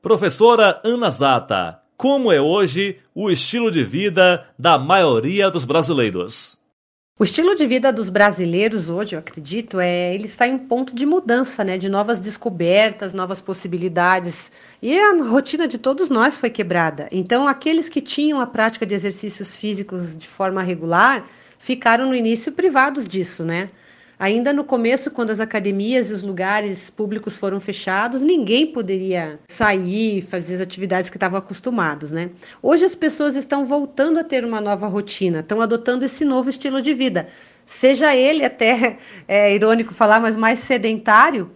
Professora Ana Zata, como é hoje o estilo de vida da maioria dos brasileiros? O estilo de vida dos brasileiros hoje, eu acredito, é ele está em um ponto de mudança, né, de novas descobertas, novas possibilidades. E a rotina de todos nós foi quebrada. Então, aqueles que tinham a prática de exercícios físicos de forma regular ficaram no início privados disso, né? Ainda no começo, quando as academias e os lugares públicos foram fechados, ninguém poderia sair, fazer as atividades que estavam acostumados, né? Hoje as pessoas estão voltando a ter uma nova rotina, estão adotando esse novo estilo de vida. Seja ele até, é irônico falar, mas mais sedentário.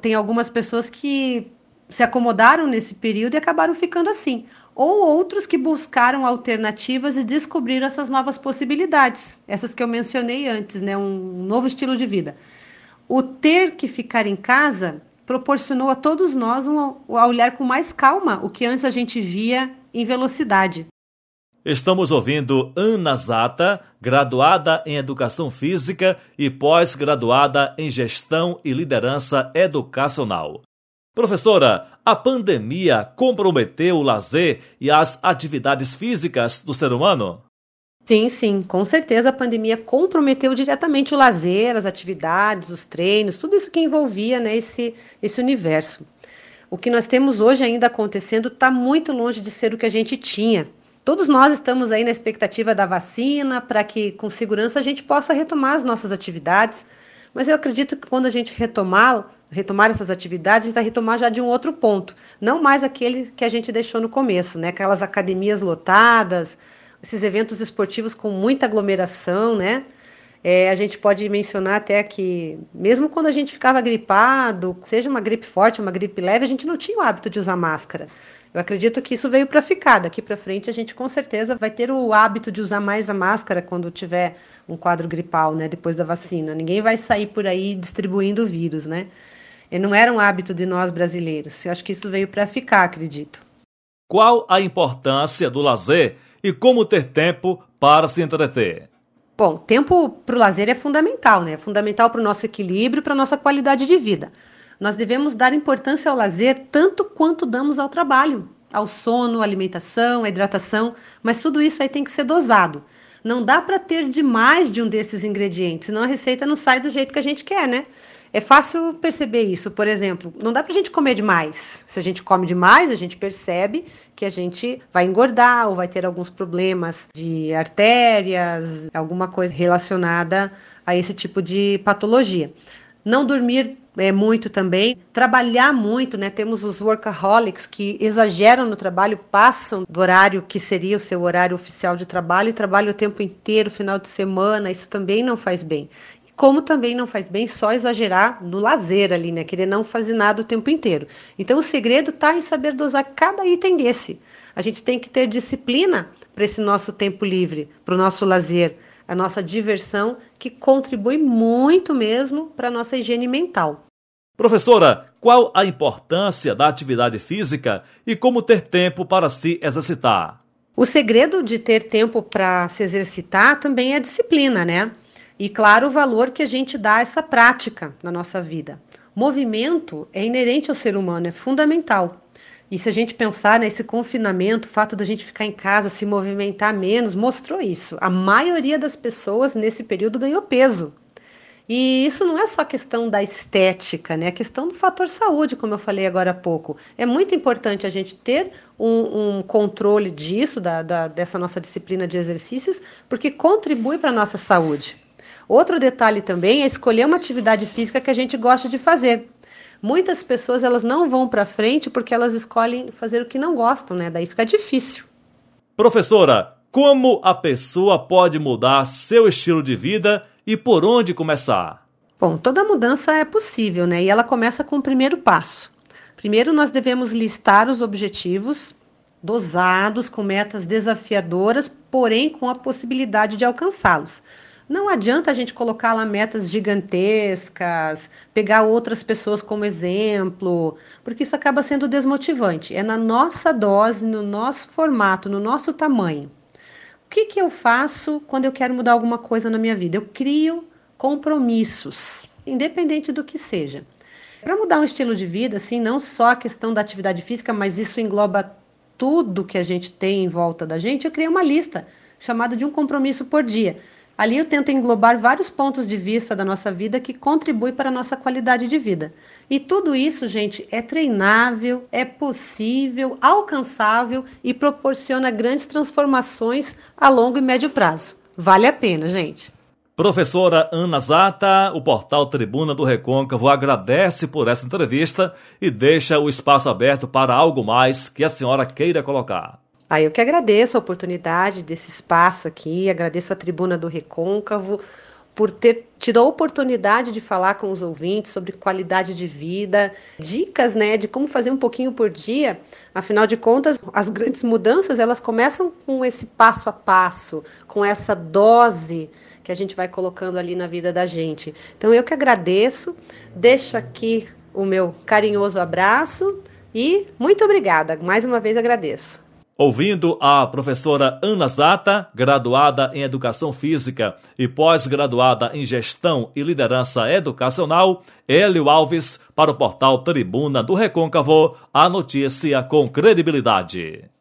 Tem algumas pessoas que se acomodaram nesse período e acabaram ficando assim. Ou outros que buscaram alternativas e descobriram essas novas possibilidades, essas que eu mencionei antes, né? um novo estilo de vida. O ter que ficar em casa proporcionou a todos nós um, a olhar com mais calma o que antes a gente via em velocidade. Estamos ouvindo Ana Zata, graduada em Educação Física e pós-graduada em Gestão e Liderança Educacional. Professora, a pandemia comprometeu o lazer e as atividades físicas do ser humano? Sim, sim, com certeza a pandemia comprometeu diretamente o lazer, as atividades, os treinos, tudo isso que envolvia né, esse, esse universo. O que nós temos hoje ainda acontecendo está muito longe de ser o que a gente tinha. Todos nós estamos aí na expectativa da vacina para que, com segurança, a gente possa retomar as nossas atividades, mas eu acredito que quando a gente retomar, retomar essas atividades, a gente vai retomar já de um outro ponto, não mais aquele que a gente deixou no começo, né? Aquelas academias lotadas, esses eventos esportivos com muita aglomeração, né? É, a gente pode mencionar até que, mesmo quando a gente ficava gripado, seja uma gripe forte, uma gripe leve, a gente não tinha o hábito de usar máscara. Eu acredito que isso veio para ficar. Daqui para frente, a gente com certeza vai ter o hábito de usar mais a máscara quando tiver um quadro gripal, né, depois da vacina. Ninguém vai sair por aí distribuindo o vírus, né? E não era um hábito de nós brasileiros. Eu acho que isso veio para ficar, acredito. Qual a importância do lazer e como ter tempo para se entreter? Bom, tempo para o lazer é fundamental, né? É fundamental para o nosso equilíbrio, para a nossa qualidade de vida. Nós devemos dar importância ao lazer tanto quanto damos ao trabalho, ao sono, alimentação, hidratação, mas tudo isso aí tem que ser dosado. Não dá para ter demais de um desses ingredientes, senão a receita não sai do jeito que a gente quer, né? É fácil perceber isso, por exemplo, não dá para a gente comer demais. Se a gente come demais, a gente percebe que a gente vai engordar ou vai ter alguns problemas de artérias, alguma coisa relacionada a esse tipo de patologia. Não dormir é, muito também, trabalhar muito, né? Temos os workaholics que exageram no trabalho, passam do horário que seria o seu horário oficial de trabalho e trabalham o tempo inteiro, final de semana, isso também não faz bem. Como também não faz bem só exagerar no lazer ali, né? Querer não fazer nada o tempo inteiro. Então o segredo está em saber dosar cada item desse. A gente tem que ter disciplina para esse nosso tempo livre, para o nosso lazer a nossa diversão, que contribui muito mesmo para a nossa higiene mental. Professora, qual a importância da atividade física e como ter tempo para se exercitar? O segredo de ter tempo para se exercitar também é a disciplina, né? E claro, o valor que a gente dá a essa prática na nossa vida. Movimento é inerente ao ser humano, é fundamental. E se a gente pensar nesse confinamento, o fato da gente ficar em casa, se movimentar menos, mostrou isso. A maioria das pessoas nesse período ganhou peso. E isso não é só questão da estética, né? É questão do fator saúde, como eu falei agora há pouco. É muito importante a gente ter um, um controle disso, da, da, dessa nossa disciplina de exercícios, porque contribui para a nossa saúde. Outro detalhe também é escolher uma atividade física que a gente gosta de fazer. Muitas pessoas elas não vão para frente porque elas escolhem fazer o que não gostam, né? Daí fica difícil. Professora, como a pessoa pode mudar seu estilo de vida e por onde começar? Bom, toda mudança é possível, né? E ela começa com o primeiro passo. Primeiro, nós devemos listar os objetivos dosados, com metas desafiadoras, porém com a possibilidade de alcançá-los. Não adianta a gente colocar lá metas gigantescas, pegar outras pessoas como exemplo, porque isso acaba sendo desmotivante. É na nossa dose, no nosso formato, no nosso tamanho. O que, que eu faço quando eu quero mudar alguma coisa na minha vida? Eu crio compromissos, independente do que seja. Para mudar um estilo de vida, assim, não só a questão da atividade física, mas isso engloba tudo que a gente tem em volta da gente, eu criei uma lista chamada de um compromisso por dia. Ali eu tento englobar vários pontos de vista da nossa vida que contribuem para a nossa qualidade de vida. E tudo isso, gente, é treinável, é possível, alcançável e proporciona grandes transformações a longo e médio prazo. Vale a pena, gente. Professora Ana Zata, o portal Tribuna do Recôncavo agradece por essa entrevista e deixa o espaço aberto para algo mais que a senhora queira colocar. Ah, eu que agradeço a oportunidade desse espaço aqui, agradeço a Tribuna do Recôncavo por ter tido a oportunidade de falar com os ouvintes sobre qualidade de vida, dicas, né, de como fazer um pouquinho por dia. Afinal de contas, as grandes mudanças, elas começam com esse passo a passo, com essa dose que a gente vai colocando ali na vida da gente. Então eu que agradeço, deixo aqui o meu carinhoso abraço e muito obrigada. Mais uma vez agradeço. Ouvindo a professora Ana Zata, graduada em Educação Física e pós-graduada em Gestão e Liderança Educacional, Hélio Alves, para o portal Tribuna do Recôncavo, a notícia com credibilidade.